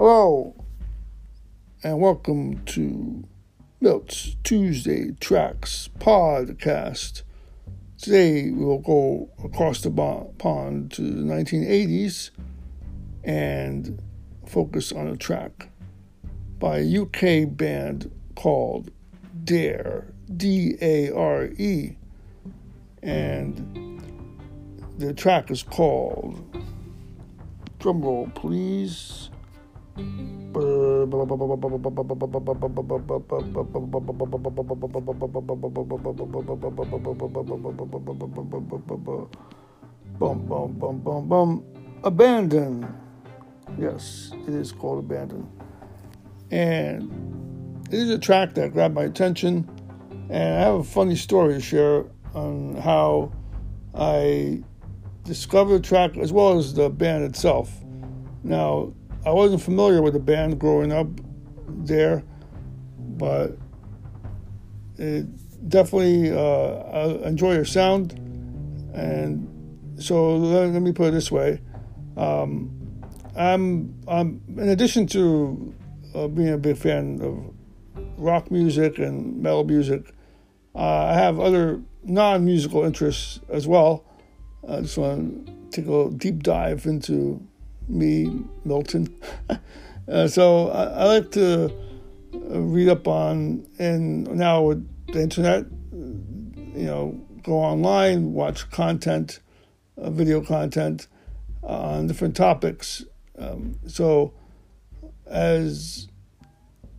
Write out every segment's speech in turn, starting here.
Hello, and welcome to Milt's Tuesday Tracks podcast. Today we will go across the pond to the 1980s and focus on a track by a UK band called Dare, D A R E. And the track is called, drumroll please. Boom, boom, boom, boom, boom. Abandon. Yes, it is called Abandon. And it is a track that grabbed my attention. And I have a funny story to share on how I discovered the track as well as the band itself. Now, I wasn't familiar with the band growing up there, but it definitely uh, I enjoy your sound, and so let, let me put it this way: um, I'm, I'm in addition to uh, being a big fan of rock music and metal music, uh, I have other non-musical interests as well. I just want to take a deep dive into me, Milton. uh, so I, I, like to uh, read up on, and now with the internet, you know, go online, watch content, uh, video content on different topics. Um, so as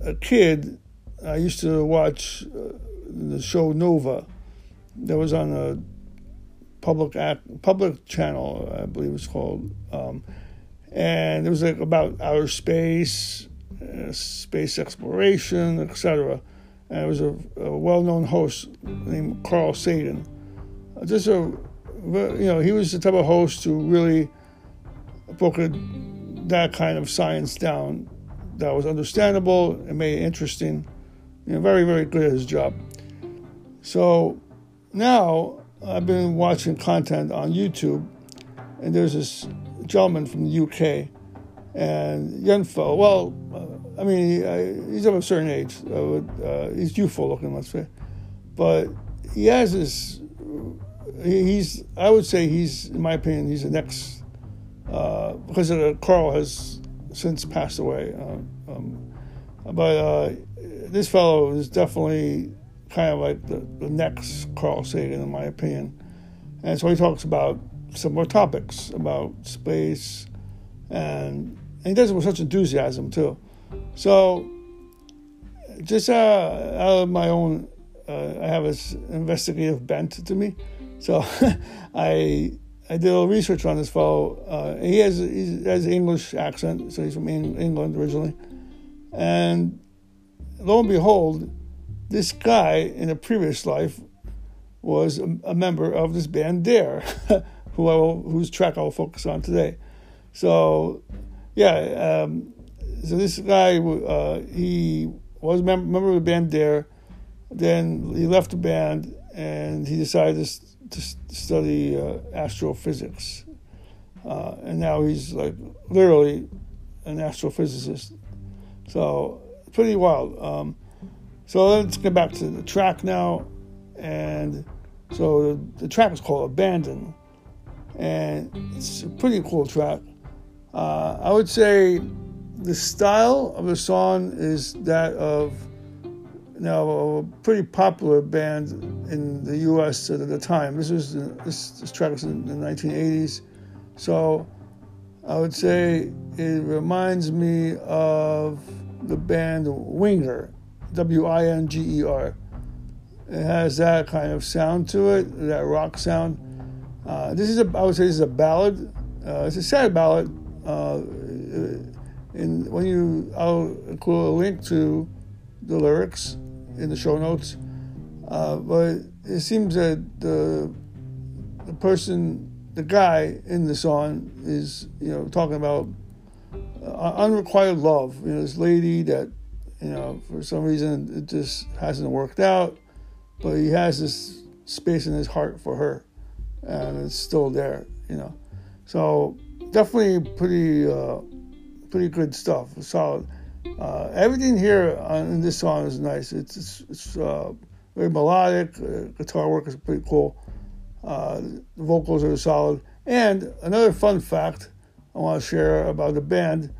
a kid, I used to watch uh, the show Nova that was on a public act, public channel, I believe it's called. Um, and it was like about outer space, uh, space exploration, etc. And it was a, a, well-known host named Carl Sagan. Just a, you know, he was the type of host who really broke that kind of science down that was understandable and made it interesting. You know, very, very good at his job. So now I've been watching content on YouTube, and there's this gentleman from the UK, and young fellow. Well, uh, I mean, uh, he's of a certain age. Uh, he's youthful looking, let's say, but he has this. He's, I would say, he's, in my opinion, he's the next, because Carl has since passed away. Uh, um, but this fellow is definitely kind of like the, the next Carl Sagan, in my opinion. And so he talks about similar topics about space, and, and he does it with such enthusiasm too. So, just uh, out of my own, uh, I have this investigative bent to me. So, I I did a little research on this fellow. Uh, he has he has an English accent, so he's from England originally, and lo and behold, this guy in a previous life was a, a member of this band Dare. who I will, whose track I will focus on today. So, yeah, um, so this guy, uh, he was a member, member of the band Dare. Then he left the band and he decided to, to study uh, astrophysics. Uh, and now he's like literally an astrophysicist. So, pretty wild. Um, so let's get back to the track now. And so the, the track is called Abandon and it's a pretty cool track. Uh, I would say the style of the song is that of you a pretty popular band in the U.S. at the time. This was this, this track was in the 1980s, so I would say it reminds me of the band Winger, W-I-N-G-E-R. It has that kind of sound to it, that rock sound. Uh, this is a, I would say, this is a ballad. Uh, it's a sad ballad. Uh, and when you, I'll include a link to the lyrics in the show notes. Uh, but it seems that the the person, the guy in the song, is you know talking about uh, unrequited love. You know, this lady that you know for some reason it just hasn't worked out, but he has this space in his heart for her and it's still there, you know. So definitely pretty uh, pretty good stuff. Solid. Uh, everything here on, in this song is nice. It's it's, it's uh, very melodic. Uh, guitar work is pretty cool. Uh, the vocals are solid. And another fun fact I want to share about the band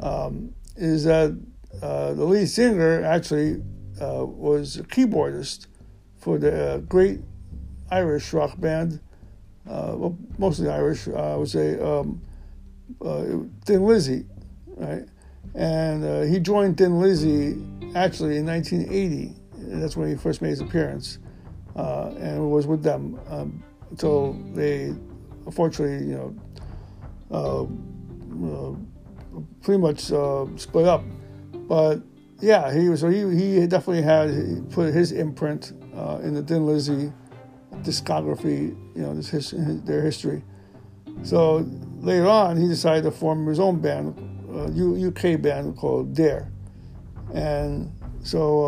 um, is that uh, the lead singer actually was a keyboardist for the great Irish rock band, well, mostly Irish, I would say, um, Thin Lizzy, right? And uh, he joined Thin Lizzy actually in 1980. That's when he first made his appearance, uh, and was with them um, until they, unfortunately, you know, uh, uh pretty much uh, split up. But yeah, he was. So he he definitely had put his imprint uh, in the Thin Lizzy discography. You know, this his, their history. So later on, he decided to form his own band uh, UK band called Dare. And so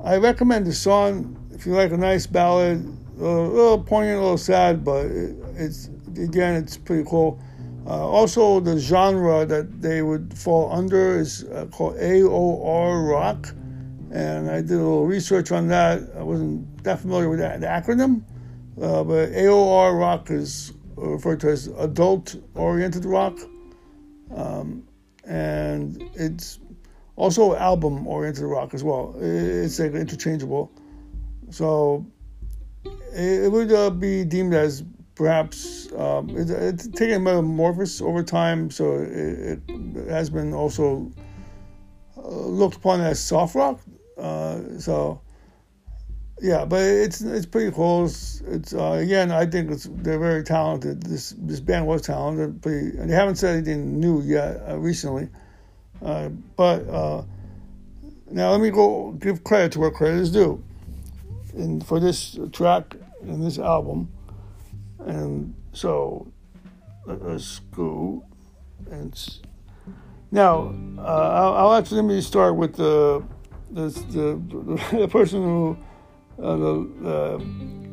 uh, I recommend the song if you like a nice ballad, a little poignant, a little sad, but it, it's again, it's pretty cool. Uh, also, the genre that they would fall under is uh, called AOR rock, and I did a little research on that. I wasn't that familiar with that, the acronym, uh, but AOR rock is referred to as adult-oriented rock. Um, and it's also album oriented rock as well. It's like interchangeable. So it, would uh, be deemed as perhaps um, it, it's taken metamorphosis over time. So it, it has been also uh, looked upon as soft rock. Uh, so yeah, but it's it's pretty close. It's uh, again, I think it's they're very talented. This this band was talented, pretty, and they haven't said anything new yet uh, recently. Uh, but uh, now let me go give credit to where credit is due. And for this track in this album, and so let's go and now uh, I'll, I'll actually let me start with the the, the, the person who uh, the,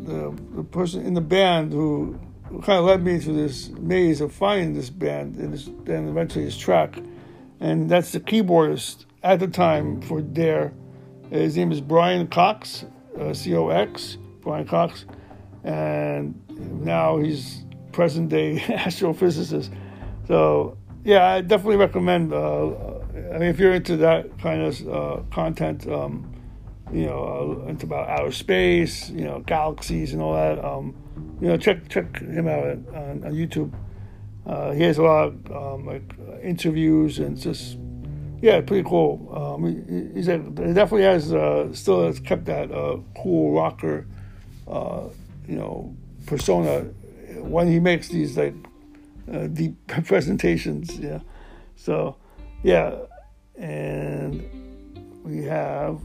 the, the person in the band who kind of led me through this maze of finding this band and then eventually his track. And that's the keyboardist at the time for Dare. His name is Brian Cox, uh, C O X, Brian Cox. And now he's present day astrophysicist. So, yeah, I definitely recommend. Uh, I mean, if you're into that kind of uh, content, um, you know, uh, it's about outer space, you know, galaxies and all that. Um, you know, check check him out on, on YouTube. Uh, he has a lot of um, like interviews and just yeah, pretty cool. Um, he, he's a, he definitely has uh, still has kept that uh, cool rocker, uh, you know, persona when he makes these like uh, deep presentations. Yeah, so yeah, and we have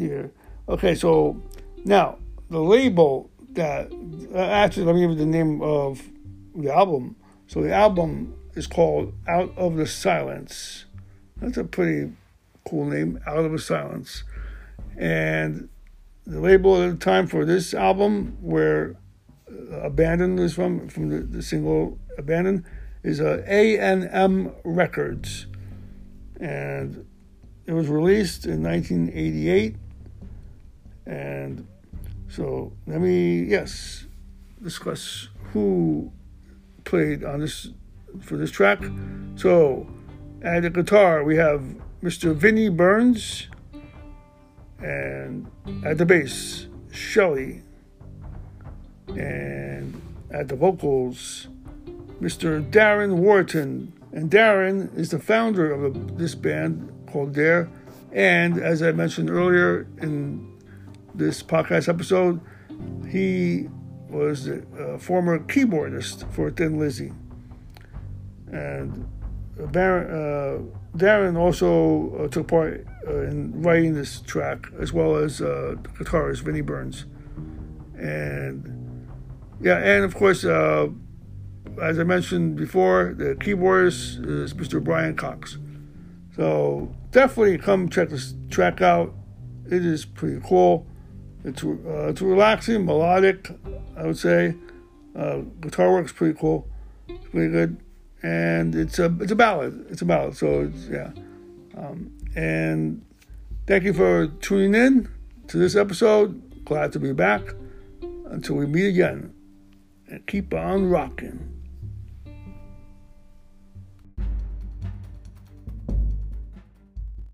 here. Okay, so now the label that uh, actually let me give you the name of the album. So the album is called Out of the Silence. That's a pretty cool name, Out of the Silence. And the label at the time for this album, where uh, Abandon is from, from the, the single Abandon, is uh, A&M Records. And it was released in 1988. And so let me, yes, discuss who played on this for this track. So at the guitar we have Mr. Vinnie Burns, and at the bass Shelly, and at the vocals Mr. Darren Wharton. And Darren is the founder of this band called Dare. And as I mentioned earlier in this podcast episode, he was a former keyboardist for Thin Lizzy. And Baron, uh, Darren also uh, took part uh, in writing this track, as well as uh, guitarist Vinnie Burns. And yeah, and of course, uh, as I mentioned before, the keyboardist is Mr. Brian Cox. So definitely come check this track out. It is pretty cool. It's uh, it's relaxing, melodic, I would say. Uh, guitar work's pretty cool. It's pretty good. and it's a it's a ballad. It's a ballad. So it's, yeah, um, and thank you for tuning in to this episode. Glad to be back. Until we meet again, and keep on rocking.